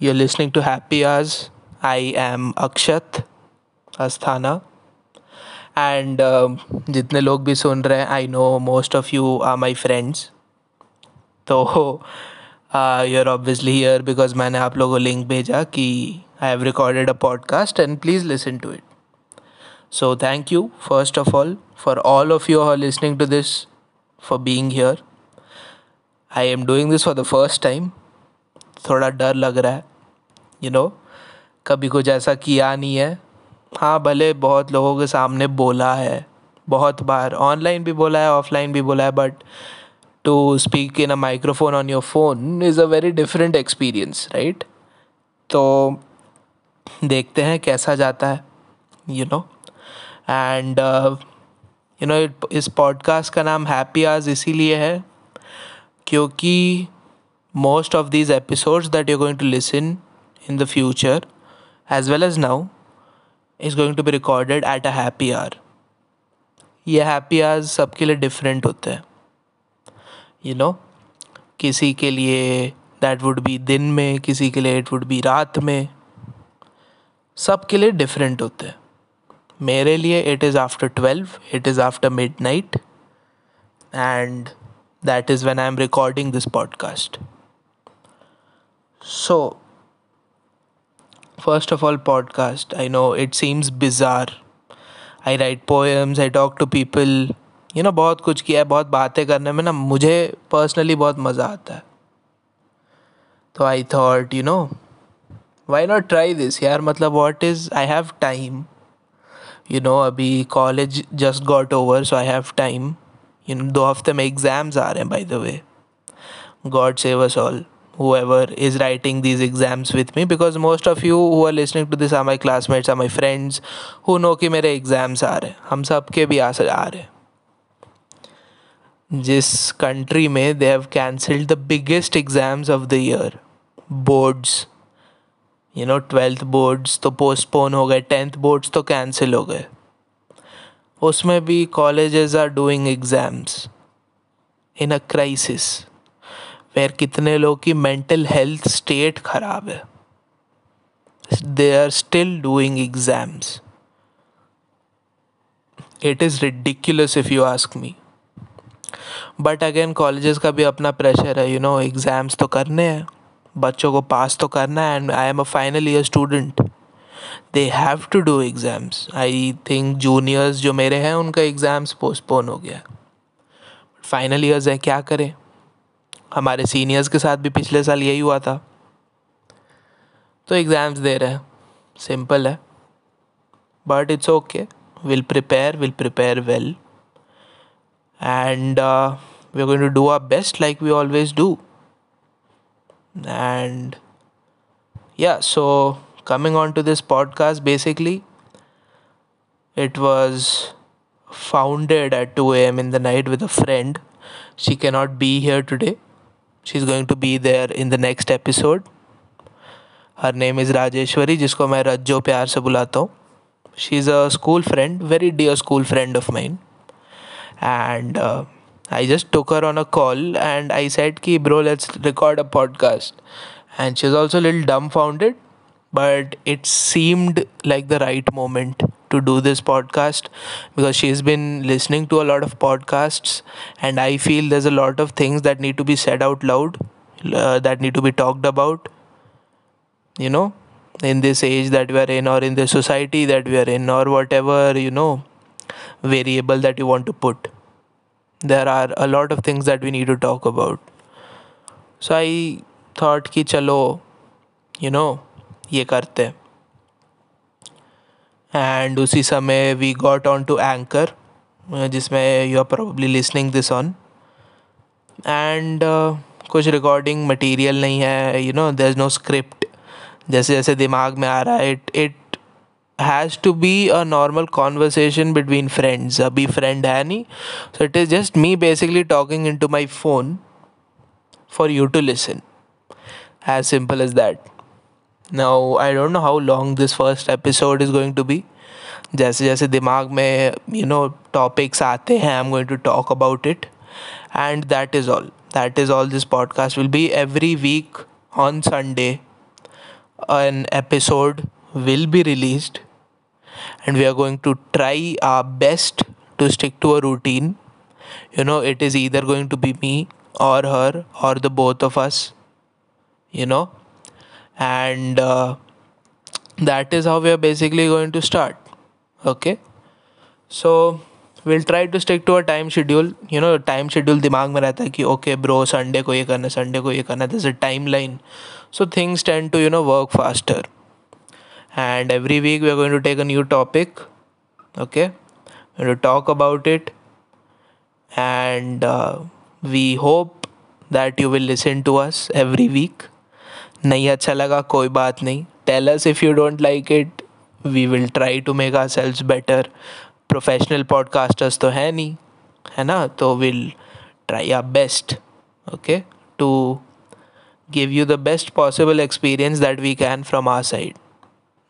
You're listening to Happy Hours. I am Akshat Asthana. And uh, जितने लोग भी सुन रहे हैं I know most of you are my friends तो you are obviously here because मैंने आप लोगों को लिंक भेजा कि I have recorded a podcast and please listen to it so thank you first of all for all of you are listening to this for being here I am doing this for the first time थोड़ा डर लग रहा है। You no कभी कुछ ऐसा किया नहीं है। हाँ भले बहुत लोगों के सामने बोला है, बहुत बार ऑनलाइन भी बोला है ऑफलाइन भी बोला है but to speak in a microphone on your phone is a very different experience right तो देखते हैं कैसा जाता है you know and you know इस पॉडकास्ट का नाम हैप्पी आवर्स इसीलिए है क्योंकि most of these episodes that you going to listen in the future as well as now is going to be recorded at a happy hour ये happy hours सबके लिए different होते हैं you know किसी के लिए that would be दिन में किसी के लिए it would be रात में सब के लिए different होते हैं मेरे लिए it is after twelve it is after midnight and that is when I am recording this podcast. So, first of all, podcast. I know it seems bizarre. I write poems, I talk to people. You know, बहुत कुछ किया है बहुत बातें करने में ना मुझे पर्सनली बहुत मज़ा आता है तो I thought you know why not try this यार मतलब what is I have time you know अभी college just got over so I have time you know दो हफ़्ते में एग्ज़ाम्स आ रहे हैं by the way God save us all whoever is writing these exams with me, because most of you who are listening to this are my classmates, are my friends, who know कि मेरे exams आ रहे हैं। हम सब के भी आ आ रहे हैं। जिस कंट्री में they have cancelled the biggest exams of the year boards you know twelfth boards तो पोस्टपोन हो गए टेंथ बोर्ड्स तो कैंसिल हो गए। उसमें भी colleges are doing exams in a crisis फिर कितने लोग की मेंटल हेल्थ स्टेट ख़राब है। They are still doing exams it is ridiculous if you ask me but again colleges का भी अपना प्रेशर है यू नो एग्ज़ाम्स तो करने हैं। बच्चों को पास तो करना है and I am a final year student they have to do exams I think juniors जो मेरे हैं, उनका एग्ज़ाम्स पोस्टपोन हो गया। फाइनल ईयर्स है, क्या करें? हमारे सीनियर्स के साथ भी पिछले साल यही हुआ था। तो एग्ज़ाम्स दे रहे हैं। सिंपल है। But it's okay will prepare will prepare well and we going to do our best like we always do and yeah so coming on to this podcast basically it was founded at two am in the night with a friend she cannot be here today she's going to be there in the next episode her name is rajeshwari जिसको मैं रज्जो प्यार से बुलाता हूँ she is a school friend very dear school friend of mine and uh, I just took her on a call and I said ki bro let's record a podcast and she was also a little dumbfounded but it seemed like the right moment to do this podcast because she's been listening to a lot of podcasts and I feel there's a lot of things that need to be said out loud uh, that need to be talked about you know in this age that we are in or in the society that we are in or whatever you know variable that you want to put there are a lot of things that we need to talk about so i thought कि चलो you know ये करते And उसी समय we got on to anchor जिसमें you are probably listening this on and कुछ recording material नहीं है you know there is no script जैसे जैसे दिमाग में आ रहा है it it has to be a normal conversation between friends अभी फ्रेंड है नहीं so it is just me basically talking in to my phone for you to listen as simple is that now i don't know how long this first episode is going to be जैसे जैसे दिमाग में you know topics आते हैं I am going to talk about it and that is all that is all this podcast will be every week on Sunday an episode will be released and we are going to try our best to stick to a routine you know it is either going to be me or her or the both of us you know and uh, that is how we are basically going to start okay so we'll try to stick to a time schedule you know time schedule दिमाग में रहता है कि okay bro Sunday को ये करना Sunday को ये करना there's a timeline so things tend to you know work faster and every week we are going to take a new topic okay we're going to talk about it and uh, we hope that you will listen to us every week नहीं अच्छा लगा, कोई बात नहीं। Tell us if you don't like it we will try to make our selves better professional podcasters तो है नहीं, है ना? तो will try our best okay to give you the best possible experience that we can from our side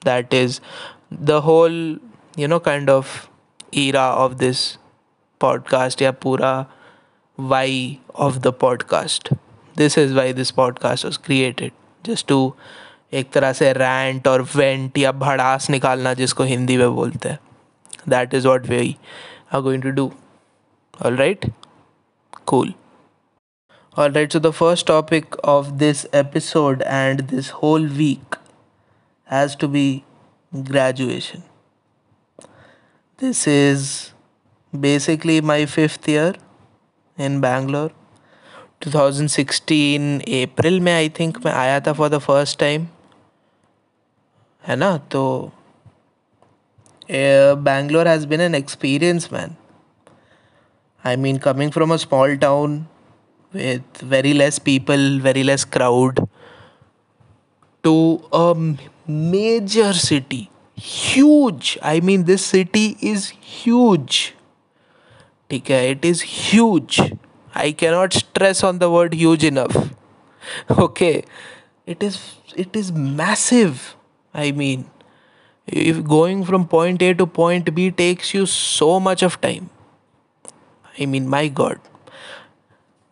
that is the whole you know kind of era of this podcast या पूरा why of the podcast this is why this podcast was created just to एक तरह से rant और vent या भड़ास निकालना जिसको हिंदी में बोलते हैं। That is what we are going to do all right cool all right so the first topic of this episode and this whole week has to be graduation this is basically my fifth year in Bangalore 2016 April में I think मैं आया था for the first time है ना? तो Bangalore has been an experience man I mean coming from a small town with very less people very less crowd to a major city huge I mean this city is huge ठीक है? It is huge I cannot stress on the word huge enough. Okay, it is it is massive. I mean, if going from point A to point B takes you so much of time, I mean, my god.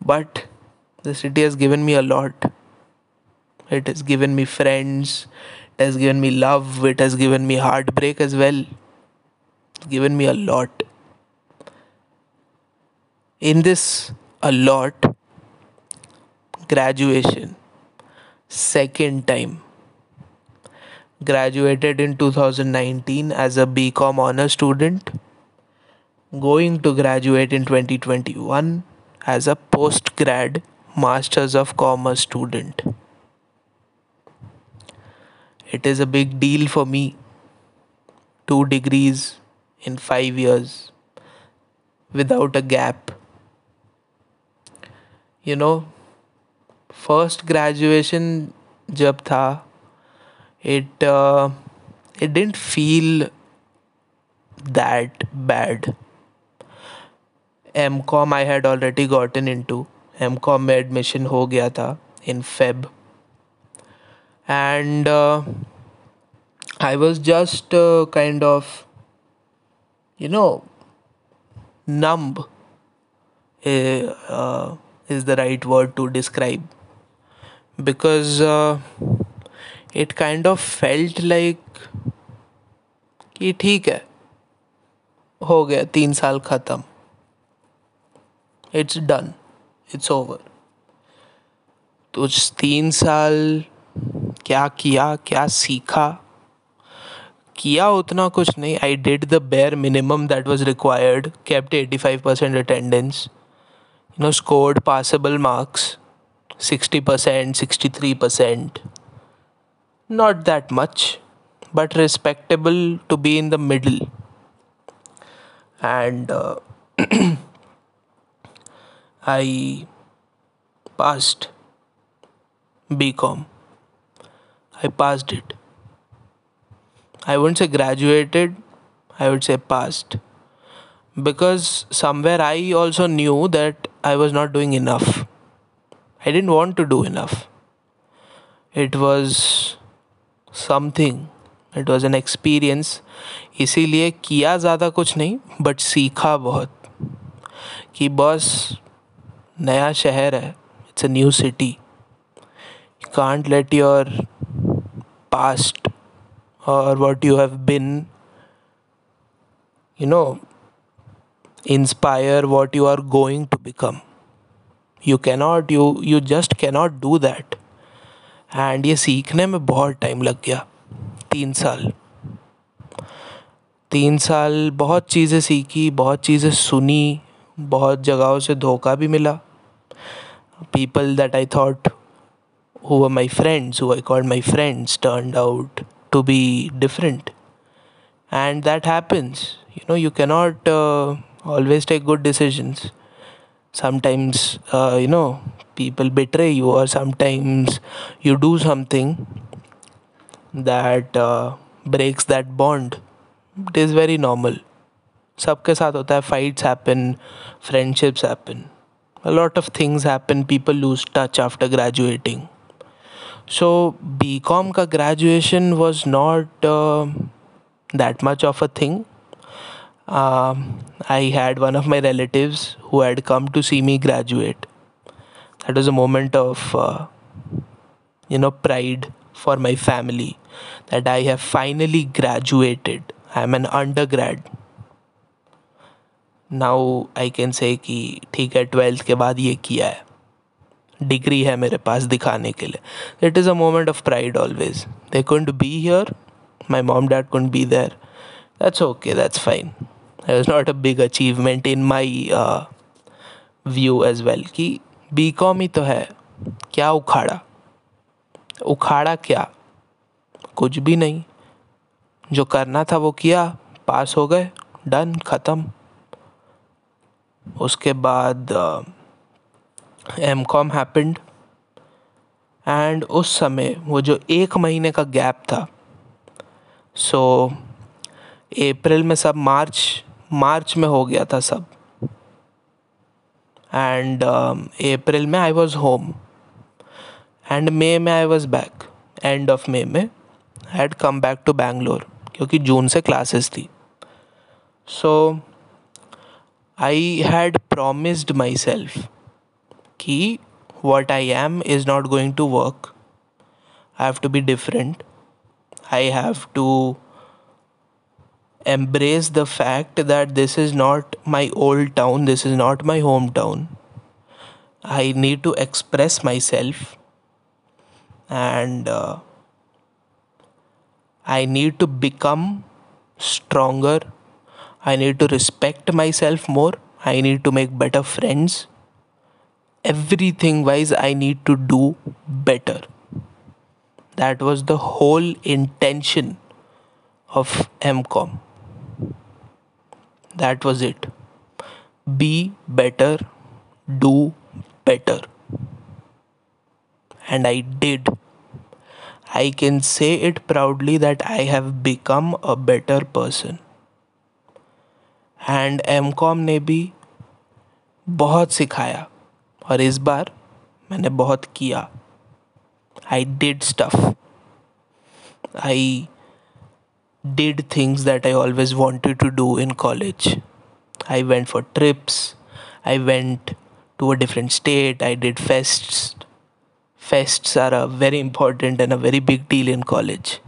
But the city has given me a lot. It has given me friends, it has given me love, it has given me heartbreak as well. It's given me a lot. In this, a lot, graduation, second time graduated in 2019 as a BCom honor student, going to graduate in 2021 as a post grad Masters of Commerce student. It is a big deal for me. Two degrees in five years without a gap. You know, first graduation जब था it uh, it didn't feel that bad mcom i had already gotten into mcom में admission हो गया था in feb and uh, i was just uh, kind of you know numb uh, is the right word to describe. Because uh, it kind of felt like कि ठीक है हो गया तीन साल ख़त्म। इट्स डन इट्स ओवर तो तीन साल क्या किया क्या सीखा? किया उतना कुछ नहीं। I did the bare minimum that was required kept eighty five percent attendance you know scored passable marks 60% 63% not that much but respectable to be in the middle. And uh, i passed bcom i passed it. I wouldn't say graduated i would say passed. Because somewhere i also knew that i was not doing enough i didn't want to do enough it was something it was an experience इसीलिए किया ज़्यादा कुछ नहीं but सीखा बहुत कि बस नया शहर है it's a new city you can't let your past or what you have been you know inspire what you are going to become you cannot you you just cannot do that and ये सीखने में बहुत time लग गया तीन साल तीन साल बहुत चीज़ें सीखी बहुत चीज़ें सुनी बहुत जगहों से धोखा भी मिला people that I thought who were my friends, who I called my friends, turned out to be different. And that happens. You know, you cannot uh, always take good decisions. Sometimes, uh, you know, people betray you, or sometimes you do something that uh, breaks that bond. It is very normal. सबके साथ होता है fights happen friendships happen a lot of things happen people lose touch after graduating so bcom ka graduation was not uh, that much of a thing um, i had one of my relatives who had come to see me graduate that was a moment of uh, you know pride for my family that i have finally graduated i'm an undergrad now I can say कि ठीक है twelfth के बाद ये किया है degree है मेरे पास दिखाने के लिए it is a moment of pride always they could be here my mom dad could be there that's okay that's fine is not a big achievement in my view as well कि B com ही तो है। क्या उखाड़ा? उखाड़ा क्या? कुछ भी नहीं। जो करना था वो किया पास हो गए डन ख़त्म। उसके बाद एम कॉम हैपेंड एंड उस समय वो जो एक महीने का गैप था। सो so, अप्रैल में सब मार्च मार्च में हो गया था सब। एंड अप्रैल में I was home and May में I was back end of May में I had come back to Bangalore क्योंकि जून से क्लासेस थी। So I had promised myself कि what I am is not going to work I have to be different I have to embrace the fact that this is not my old town, this is not my hometown. I need to express myself and uh, I need to become stronger I need to respect myself more. I need to make better friends. Everything wise, I need to do better. That was the whole intention of MCOM. That was it. Be better, do better. And I did. I can say it proudly that I have become a better person. And M com ने भी बहुत सिखाया और इस बार मैंने बहुत किया I did stuff I did things that I always wanted to do in college. I went for trips, I went to a different state, I did fests. Fests are a very important and a very big deal in college.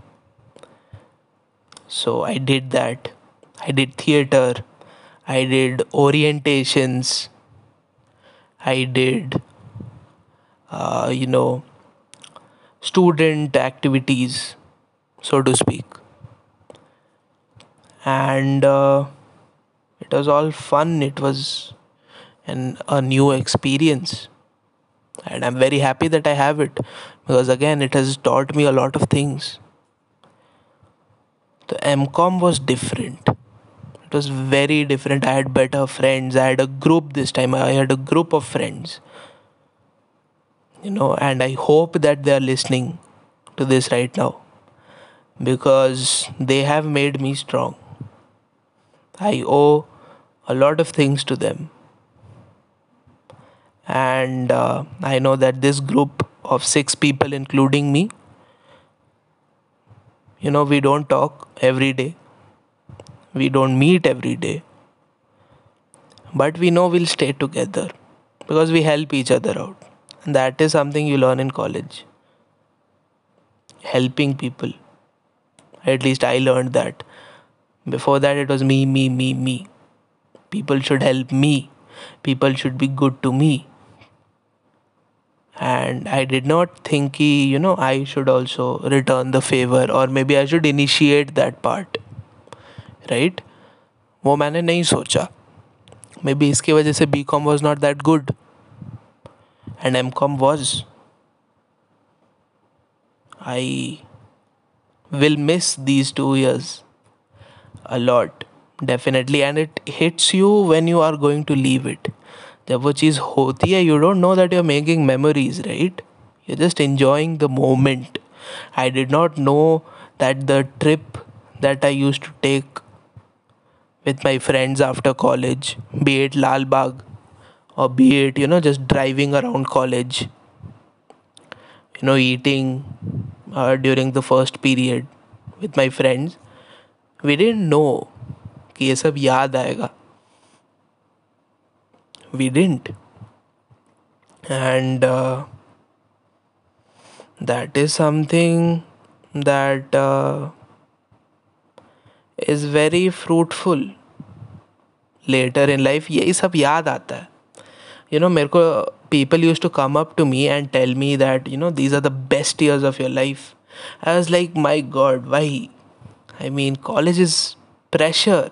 So I did that. I did theater, I did orientations. I did, uh, you know, student activities, so to speak. And uh, it was all fun. It was an, a new experience. And I'm very happy that I have it. Because, again, it has taught me a lot of things. The MCOM was different. It was very different. I had better friends. I had a group this time. I had a group of friends. You know and i hope that they are listening to this right now. Because they have made me strong i owe a lot of things to them. And uh, i know that this group of six people including me you know we don't talk every day. We don't meet every day. But we know we'll stay together because we help each other out. And that is something you learn in college. Helping people. At least I learned that. Before that, it was me, me, me, me. People should help me. People should be good to me. And I did not think, you know, I should also return the favor or maybe I should initiate that part. Right? वो मैंने नहीं सोचा maybe इसकी वजह से B com was not that good and M com was I will miss these two years a lot definitely and it hits you when you are going to leave it जब वो चीज़ होती है you don't know that you're making memories right you're just enjoying the moment I did not know that the trip that I used to take with my friends after college be it Lal Bagh or be it you know just driving around college you know eating uh, during the first period with my friends We didn't know कि ये सब याद आएगा। We didn't and that is something that is very fruitful later in life यही सब याद आता है। यू नो मेरे को people use to come up to me and tell me that you know these are the best years of your life I was like my god why i mean college is pressure.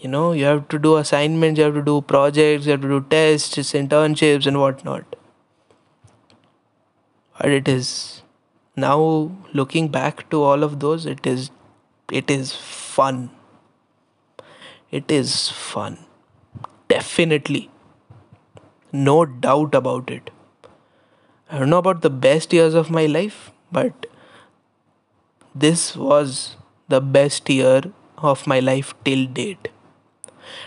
You know you have to do assignments you have to do projects you have to do tests internships and whatnot. But it is now looking back to all of those it is it is fun. It is fun. Definitely. No doubt about it. I don't know about the best years of my life, but this was the best year of my life till date.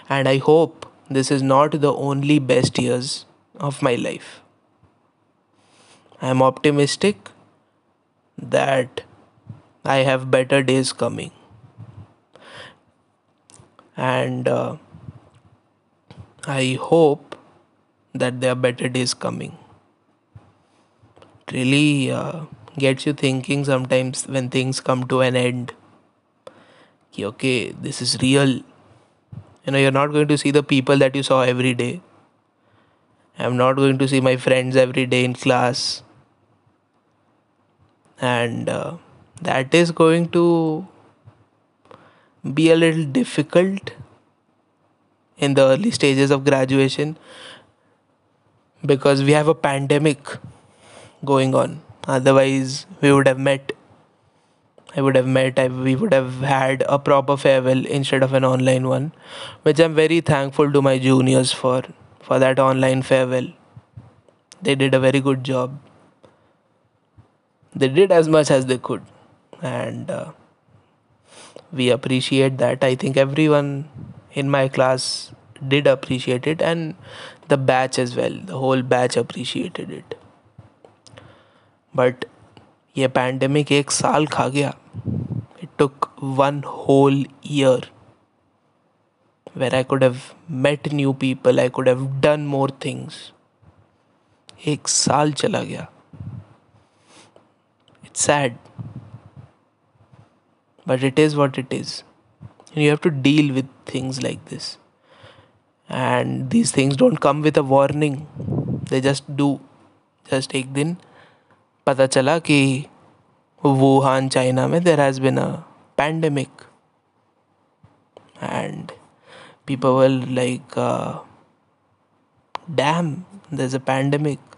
And I hope this is not the only best years of my life. I am optimistic that I have better days coming. And uh, I hope that there are better days coming. It really uh, gets you thinking sometimes when things come to an end. Okay, this is real. You know, you're not going to see the people that you saw every day. I'm not going to see my friends every day in class. And uh, that is going to be a little difficult in the early stages of graduation because we have a pandemic going on. Otherwise, we would have met. I would have met. I, we would have had a proper farewell instead of an online one, which I'm very thankful to my juniors for for that online farewell. They did a very good job. They did as much as they could, and uh, we appreciate that. I think everyone in my class did appreciate it, and the batch as well the whole batch appreciated it but ये pandemic एक साल खा गया। It took one whole year where I could have met new people I could have done more things एक साल चला गया। It's sad but it is what it is you have to deal with things like this and these things don't come with a warning they just do just एक दिन पता चला कि Wuhan China में there has been a pandemic and people like damn there is a pandemic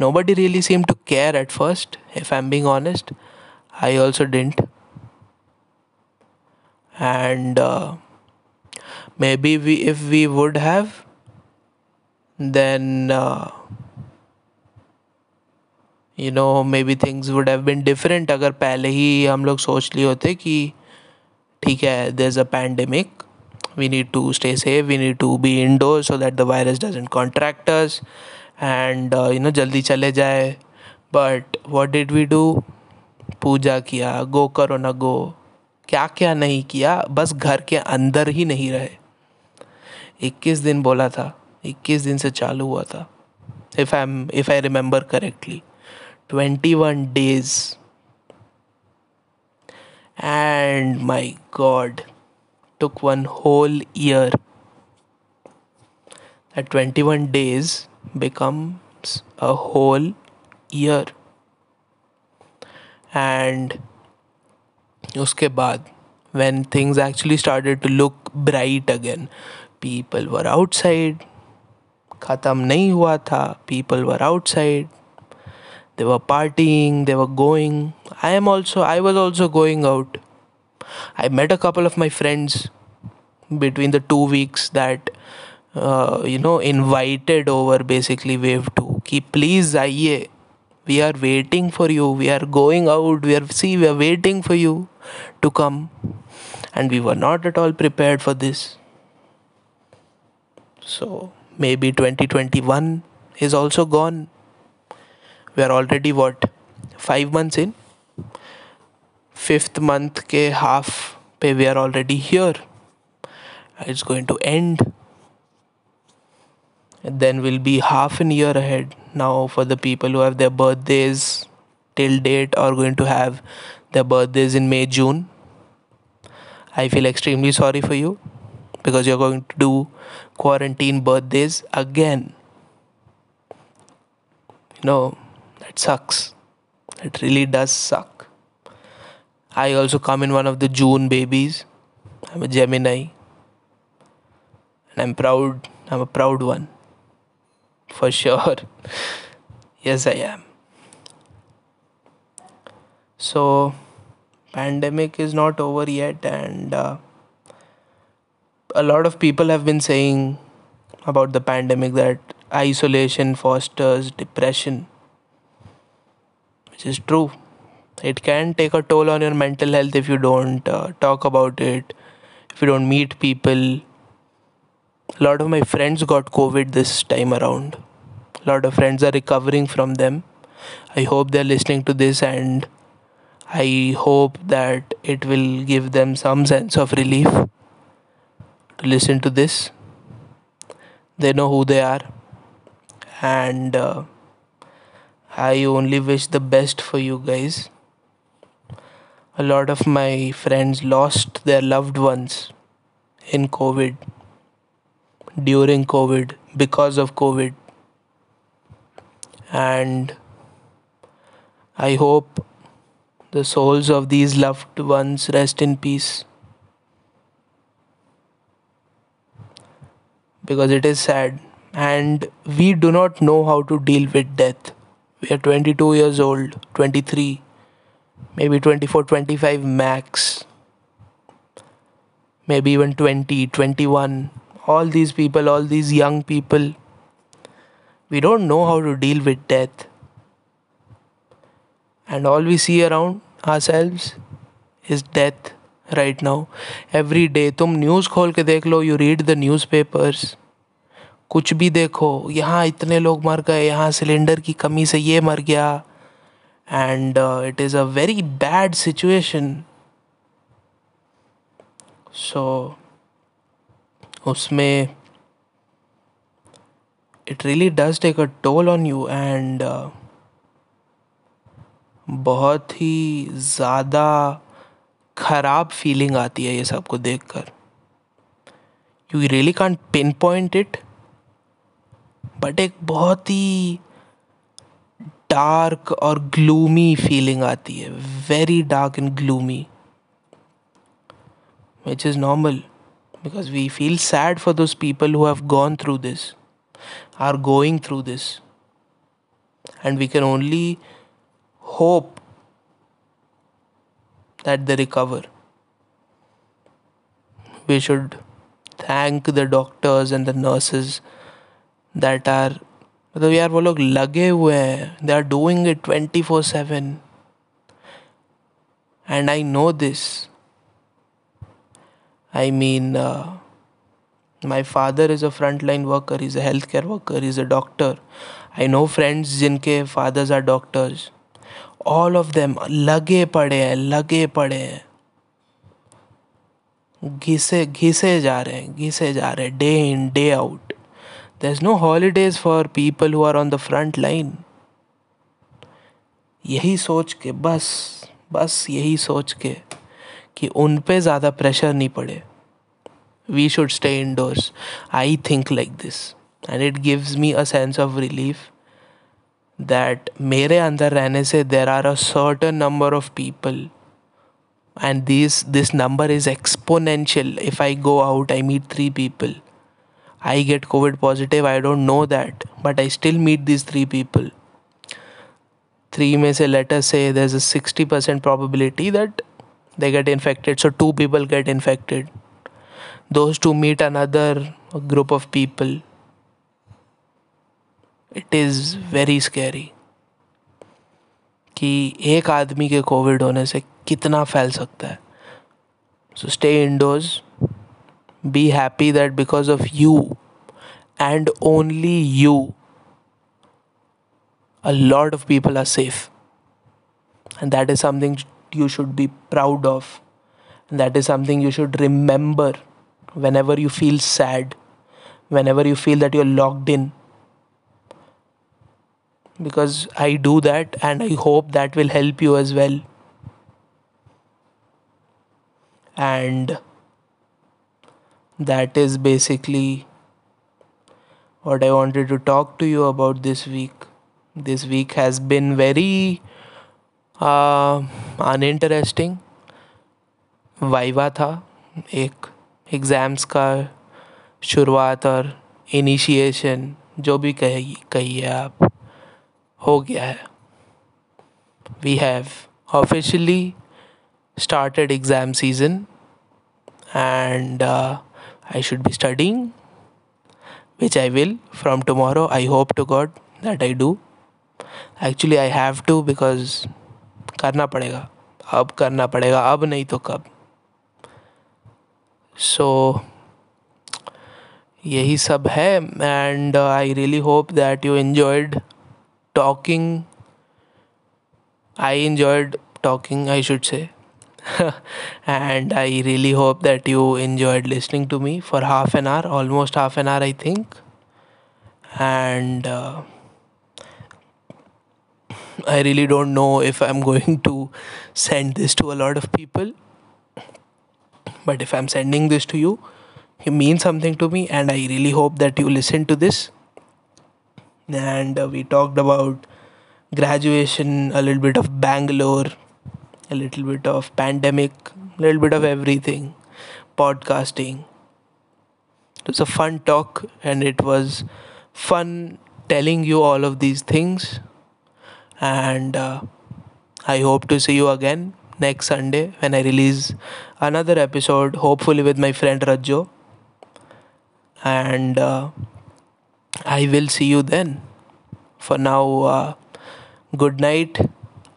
nobody really seem to care at first if I am being honest I also didn't and maybe we if we would have then uh, you know maybe things would have been different अगर पहले ही हम लोग सोच लिए होते कि ठीक है there is a pandemic we need to stay safe we need to be indoor so that the virus doesn't contractors and you know जल्दी चले जाए। But what did we do पूजा किया गो करो ना गो क्या क्या नहीं किया? बस घर के अंदर ही नहीं रहे। 21 दिन बोला था 21 दिन से चालू हुआ था। If I am if I remember correctly 21 days. And my god, took one whole year. That 21 days becomes a whole year. And uske baad, when things actually started to look bright again, people were outside. ख़त्म नहीं हुआ था people were outside they were partying they were going. I am also i was also going out. I met a couple of my friends between the two weeks that uh, you know invited over basically wave 2 ki please aiye. We are waiting for you. We are going out. We are see we are waiting for you to come. And we were not at all prepared for this. So maybe 2021 is also gone we are already what five months in? Fifth month ke half pe we are already here. It's going to end. Then will be half an year ahead. Now for the people who have their birthdays till date are going to have their birthdays in may june. I feel extremely sorry for you because you're going to do quarantine birthdays again. You it sucks. It really does suck. I also come in one of the June babies. I'm a Gemini. And I'm proud. I'm a proud one. For sure. yes, I am. So, pandemic is not over yet, and uh, a lot of people have been saying about the pandemic that isolation fosters depression which is true. It can take a toll on your mental health if you don't uh, talk about it, if you don't meet people. A lot of my friends got COVID this time around. A lot of friends are recovering from them. I hope they're listening to this and I hope that it will give them some sense of relief to listen to this. They know who they are and uh, I only wish the best for you guys. A lot of my friends lost their loved ones in COVID, during COVID, because of COVID. And I hope the souls of these loved ones rest in peace. Because it is sad, and we do not know how to deal with death we are 22 years old 23 maybe 24 25 max maybe even 20 21 all these people all these young people we don't know how to deal with death and all we see around ourselves is death right now every day तुम news खोल के देख लो you read the newspapers कुछ भी देखो, यहाँ इतने लोग मर गए, यहाँ सिलेंडर की कमी से ये मर गया। And it is a very bad situation so उसमें it really does take a toll on you and बहुत ही ज़्यादा ख़राब फीलिंग आती है ये सबको देख कर you really can't pinpoint it but एक बहुत ही डार्क और ग्लूमी फीलिंग आती है very dark and gloomy which is normal because we feel sad for those people who have gone through this are going through this and we can only hope that the recover we should thank the doctors and the nurses that are मतलब यार वो लोग लगे हुए हैं they are doing it twenty four seven and I know this I mean my father is a front line worker is a health care worker is a doctor I know friends जिनके fathers are doctors all of them लगे पड़े हैं, लगे पड़े हैं. घिसे घिसे जा रहे हैं, घिसे जा रहे हैं day in day out there's no holidays for people who are on the front line यही सोच के, बस बस यही सोच के कि उन पे ज़्यादा प्रेशर नहीं पड़े। We should stay indoors I think like this and it gives me a sense of relief that मेरे अंदर रहने से there are a certain number of people and this this number is exponential if I go out I meet three people i get covid positive i don't know that but i still meet these three people three may say let us say there's a 60% probability that they get infected so two people get infected those two meet another group of people it is very scary कि एक आदमी के Covid होने से कितना फैल सकता है so stay indoors Be happy that because of you and only you, a lot of people are safe. And that is something you should be proud of. And that is something you should remember whenever you feel sad, whenever you feel that you're locked in. Because I do that and I hope that will help you as well. And that is basically what I wanted to talk to you about this week. This week has been very uh, uninteresting. Viva था एक exams का शुरुआत और initiation जो भी कही कहिए आप हो गया है we have officially started exam season and uh, I should be studying which I will from tomorrow I hope to god that I do actually I have to because करना पड़ेगा अब करना पड़ेगा अब नहीं तो कब सो so, यही सब है and I really hope that you enjoyed talking I enjoyed talking i should say and i really hope that you enjoyed listening to me for half an hour almost half an hour i think. And uh, i really don't know if i'm going to send this to a lot of people. But if i'm sending this to you it means something to me and i really hope that you listen to this. And uh, we talked about graduation a little bit of bangalore a little bit of pandemic a little bit of everything podcasting. It was a fun talk and it was fun telling you all of these things. And uh, i hope to see you again next sunday when i release another episode hopefully with my friend rajo and uh, i will see you then. For now uh, good night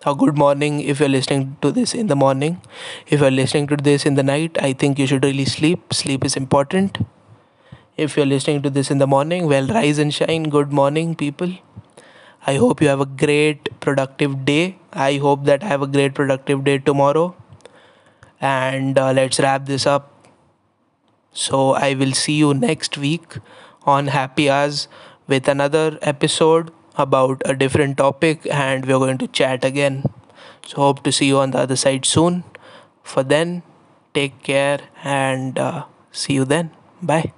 or good morning if you're listening to this in the morning. If you're listening to this in the night i think you should really sleep. Sleep is important. If you're listening to this in the morning well rise and shine. Good morning people. I hope you have a great productive day. I hope that i have a great productive day tomorrow. And uh, let's wrap this up. So i will see you next week on happy hours with another episode about a different topic and we're going to chat again. So hope to see you on the other side soon. For then take care and uh, see you then. Bye